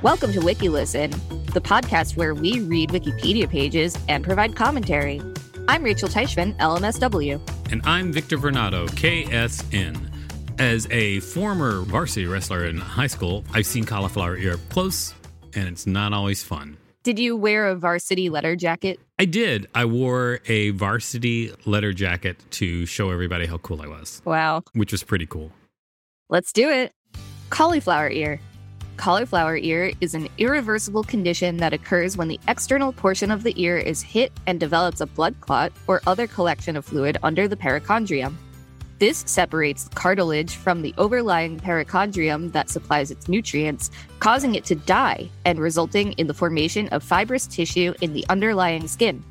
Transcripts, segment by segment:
Welcome to WikiListen, the podcast where we read Wikipedia pages and provide commentary. I'm Rachel Teichman, LMSW. And I'm Victor Varnado, KSN. As a former varsity wrestler in high school, I've seen cauliflower ear up close, and it's not always fun. Did you wear a varsity letter jacket? I did. I wore a varsity letter jacket to show everybody how cool I was. Wow. Which was pretty cool. Let's do it. Cauliflower ear. Cauliflower ear is an irreversible condition that occurs when the external portion of the ear is hit and develops a blood clot or other collection of fluid under the perichondrium. This separates cartilage from the overlying perichondrium that supplies its nutrients, causing it to die and resulting in the formation of fibrous tissue in the underlying skin.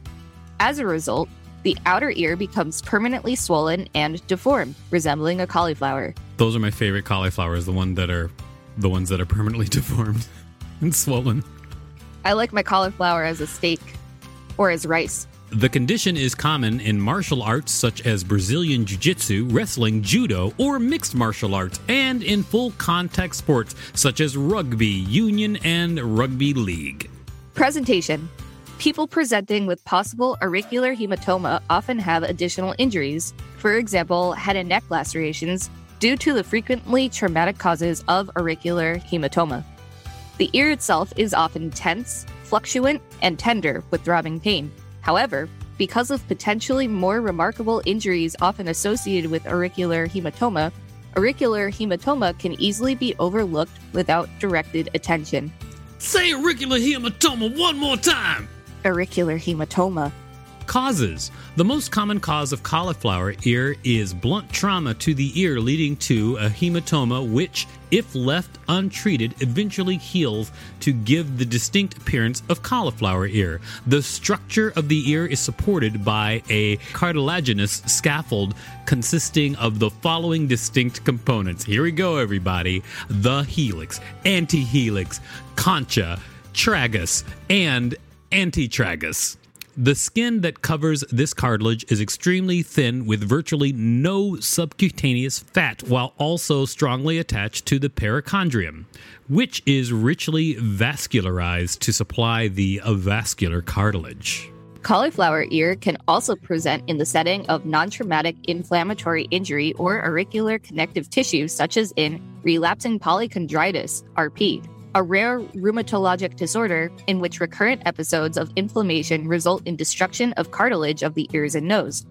As a result, the outer ear becomes permanently swollen and deformed, resembling a cauliflower. Those are my favorite cauliflowers, the one that are the ones that are permanently deformed and swollen. I like my cauliflower as a steak or as rice. The condition is common in martial arts such as Brazilian Jiu Jitsu, wrestling, judo, or mixed martial arts, and in full contact sports such as rugby, union, and rugby league. Presentation People presenting with possible auricular hematoma often have additional injuries, for example, head and neck lacerations, due to the frequently traumatic causes of auricular hematoma. The ear itself is often tense, fluctuant, and tender with throbbing pain. However, because of potentially more remarkable injuries often associated with auricular hematoma, auricular hematoma can easily be overlooked without directed attention. Say auricular hematoma one more time! Auricular hematoma. Causes. The most common cause of cauliflower ear is blunt trauma to the ear, leading to a hematoma, which, if left untreated, eventually heals to give the distinct appearance of cauliflower ear. The structure of the ear is supported by a cartilaginous scaffold consisting of the following distinct components. Here we go, everybody the helix, antihelix, concha, tragus, and antitragus. The skin that covers this cartilage is extremely thin with virtually no subcutaneous fat, while also strongly attached to the perichondrium, which is richly vascularized to supply the avascular cartilage. Cauliflower ear can also present in the setting of non traumatic inflammatory injury or auricular connective tissue, such as in relapsing polychondritis, RP. A rare rheumatologic disorder in which recurrent episodes of inflammation result in destruction of cartilage of the ears and nose.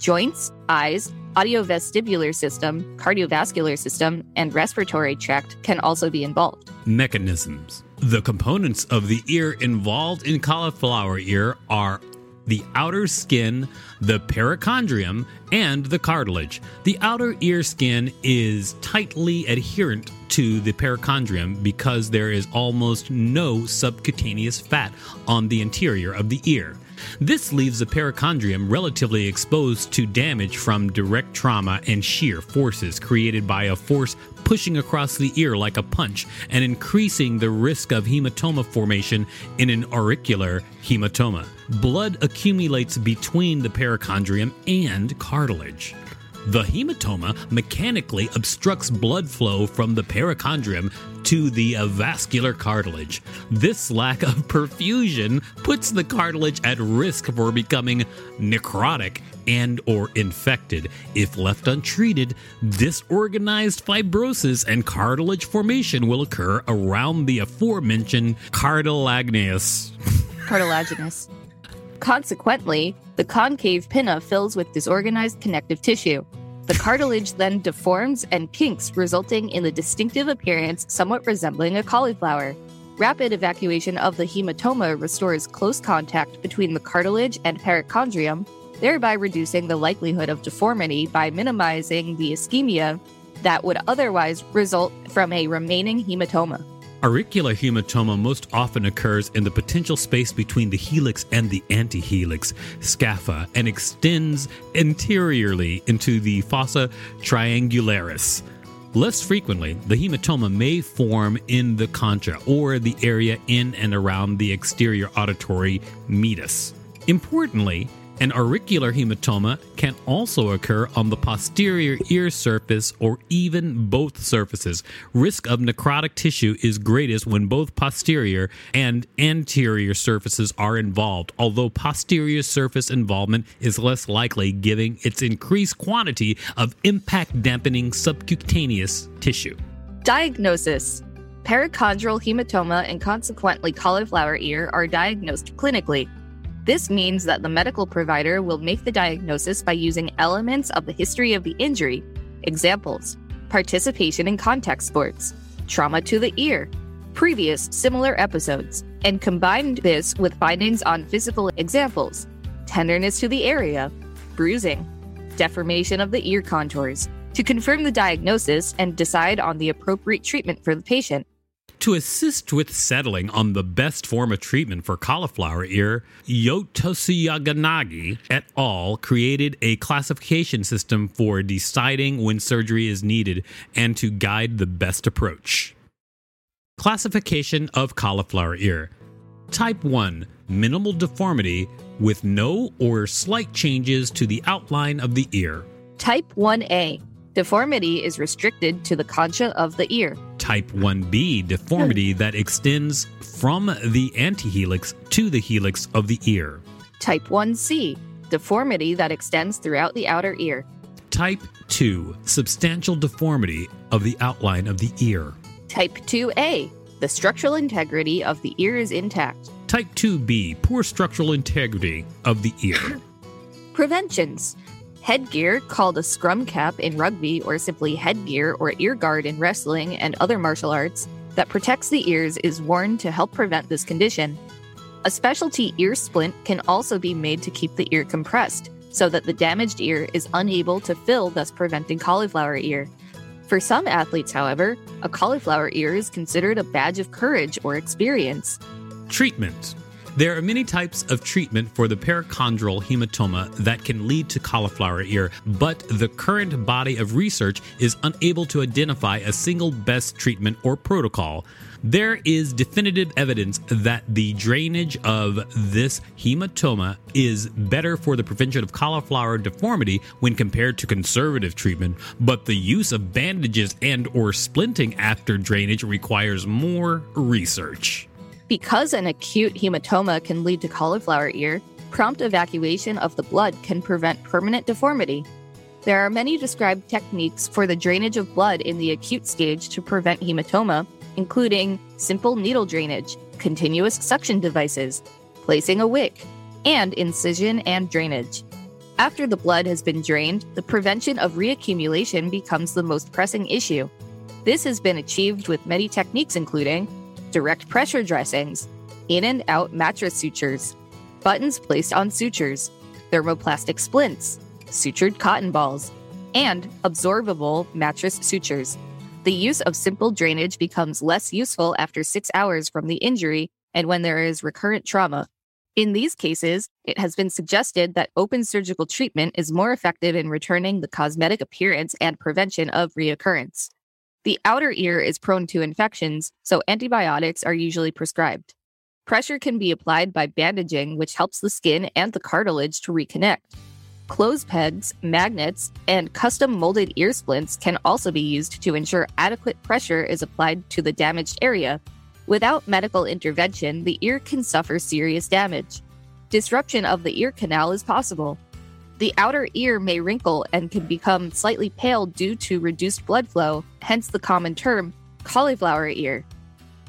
Joints, eyes, audiovestibular system, cardiovascular system, and respiratory tract can also be involved. Mechanisms. The components of the ear involved in cauliflower ear are the outer skin, the perichondrium, and the cartilage. The outer ear skin is tightly adherent to the perichondrium because there is almost no subcutaneous fat on the interior of the ear. This leaves the perichondrium relatively exposed to damage from direct trauma and shear forces created by a force pushing across the ear like a punch and increasing the risk of hematoma formation in an auricular hematoma. Blood accumulates between the perichondrium and cartilage. The hematoma mechanically obstructs blood flow from the perichondrium to the avascular cartilage. This lack of perfusion puts the cartilage at risk for becoming necrotic and or infected. If left untreated, disorganized fibrosis and cartilage formation will occur around the aforementioned cartilaginous. Cartilaginous. Consequently, the concave pinna fills with disorganized connective tissue. The cartilage then deforms and kinks, resulting in the distinctive appearance somewhat resembling a cauliflower. Rapid evacuation of the hematoma restores close contact between the cartilage and perichondrium, thereby reducing the likelihood of deformity by minimizing the ischemia that would otherwise result from a remaining hematoma. Auricular hematoma most often occurs in the potential space between the helix and the antihelix scapha and extends anteriorly into the fossa triangularis. Less frequently, the hematoma may form in the concha or the area in and around the exterior auditory meatus. Importantly, an auricular hematoma can also occur on the posterior ear surface or even both surfaces. Risk of necrotic tissue is greatest when both posterior and anterior surfaces are involved, although posterior surface involvement is less likely given its increased quantity of impact dampening subcutaneous tissue. Diagnosis Perichondral hematoma and consequently cauliflower ear are diagnosed clinically. This means that the medical provider will make the diagnosis by using elements of the history of the injury. Examples participation in contact sports, trauma to the ear, previous similar episodes, and combined this with findings on physical examples tenderness to the area, bruising, deformation of the ear contours, to confirm the diagnosis and decide on the appropriate treatment for the patient. To assist with settling on the best form of treatment for cauliflower ear, Yotosiyaganagi et al. created a classification system for deciding when surgery is needed and to guide the best approach. Classification of cauliflower ear Type 1 Minimal deformity with no or slight changes to the outline of the ear. Type 1A Deformity is restricted to the concha of the ear. Type 1B deformity hmm. that extends from the antihelix to the helix of the ear. Type 1C Deformity that extends throughout the outer ear. Type 2 substantial deformity of the outline of the ear. Type 2A The structural integrity of the ear is intact. Type 2B poor structural integrity of the ear. Preventions Headgear, called a scrum cap in rugby or simply headgear or ear guard in wrestling and other martial arts, that protects the ears is worn to help prevent this condition. A specialty ear splint can also be made to keep the ear compressed, so that the damaged ear is unable to fill, thus preventing cauliflower ear. For some athletes, however, a cauliflower ear is considered a badge of courage or experience. Treatment there are many types of treatment for the perichondral hematoma that can lead to cauliflower ear, but the current body of research is unable to identify a single best treatment or protocol. There is definitive evidence that the drainage of this hematoma is better for the prevention of cauliflower deformity when compared to conservative treatment, but the use of bandages and or splinting after drainage requires more research. Because an acute hematoma can lead to cauliflower ear, prompt evacuation of the blood can prevent permanent deformity. There are many described techniques for the drainage of blood in the acute stage to prevent hematoma, including simple needle drainage, continuous suction devices, placing a wick, and incision and drainage. After the blood has been drained, the prevention of reaccumulation becomes the most pressing issue. This has been achieved with many techniques, including direct pressure dressings, in and out mattress sutures, buttons placed on sutures, thermoplastic splints, sutured cotton balls, and absorbable mattress sutures. The use of simple drainage becomes less useful after six hours from the injury and when there is recurrent trauma. In these cases, it has been suggested that open surgical treatment is more effective in returning the cosmetic appearance and prevention of reoccurrence. The outer ear is prone to infections, so antibiotics are usually prescribed. Pressure can be applied by bandaging, which helps the skin and the cartilage to reconnect. Clothes pegs, magnets, and custom molded ear splints can also be used to ensure adequate pressure is applied to the damaged area. Without medical intervention, the ear can suffer serious damage. Disruption of the ear canal is possible. The outer ear may wrinkle and can become slightly pale due to reduced blood flow, hence the common term cauliflower ear.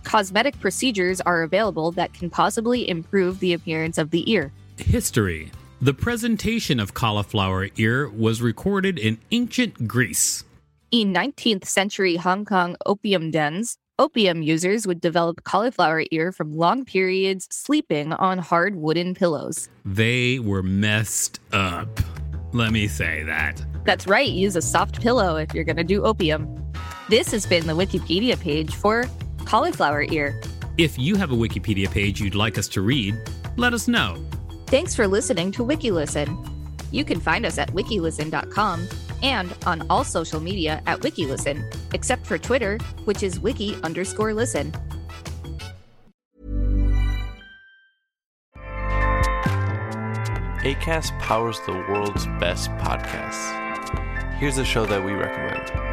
Cosmetic procedures are available that can possibly improve the appearance of the ear. History The presentation of cauliflower ear was recorded in ancient Greece. In 19th century Hong Kong opium dens, opium users would develop cauliflower ear from long periods sleeping on hard wooden pillows. They were messed up. Let me say that. That's right, use a soft pillow if you're going to do opium. This has been the Wikipedia page for cauliflower ear. If you have a Wikipedia page you'd like us to read, let us know. Thanks for listening to WikiListen. You can find us at wikilisten.com and on all social media at WikiListen, except for Twitter, which is wiki underscore listen. ACAST powers the world's best podcasts. Here's a show that we recommend.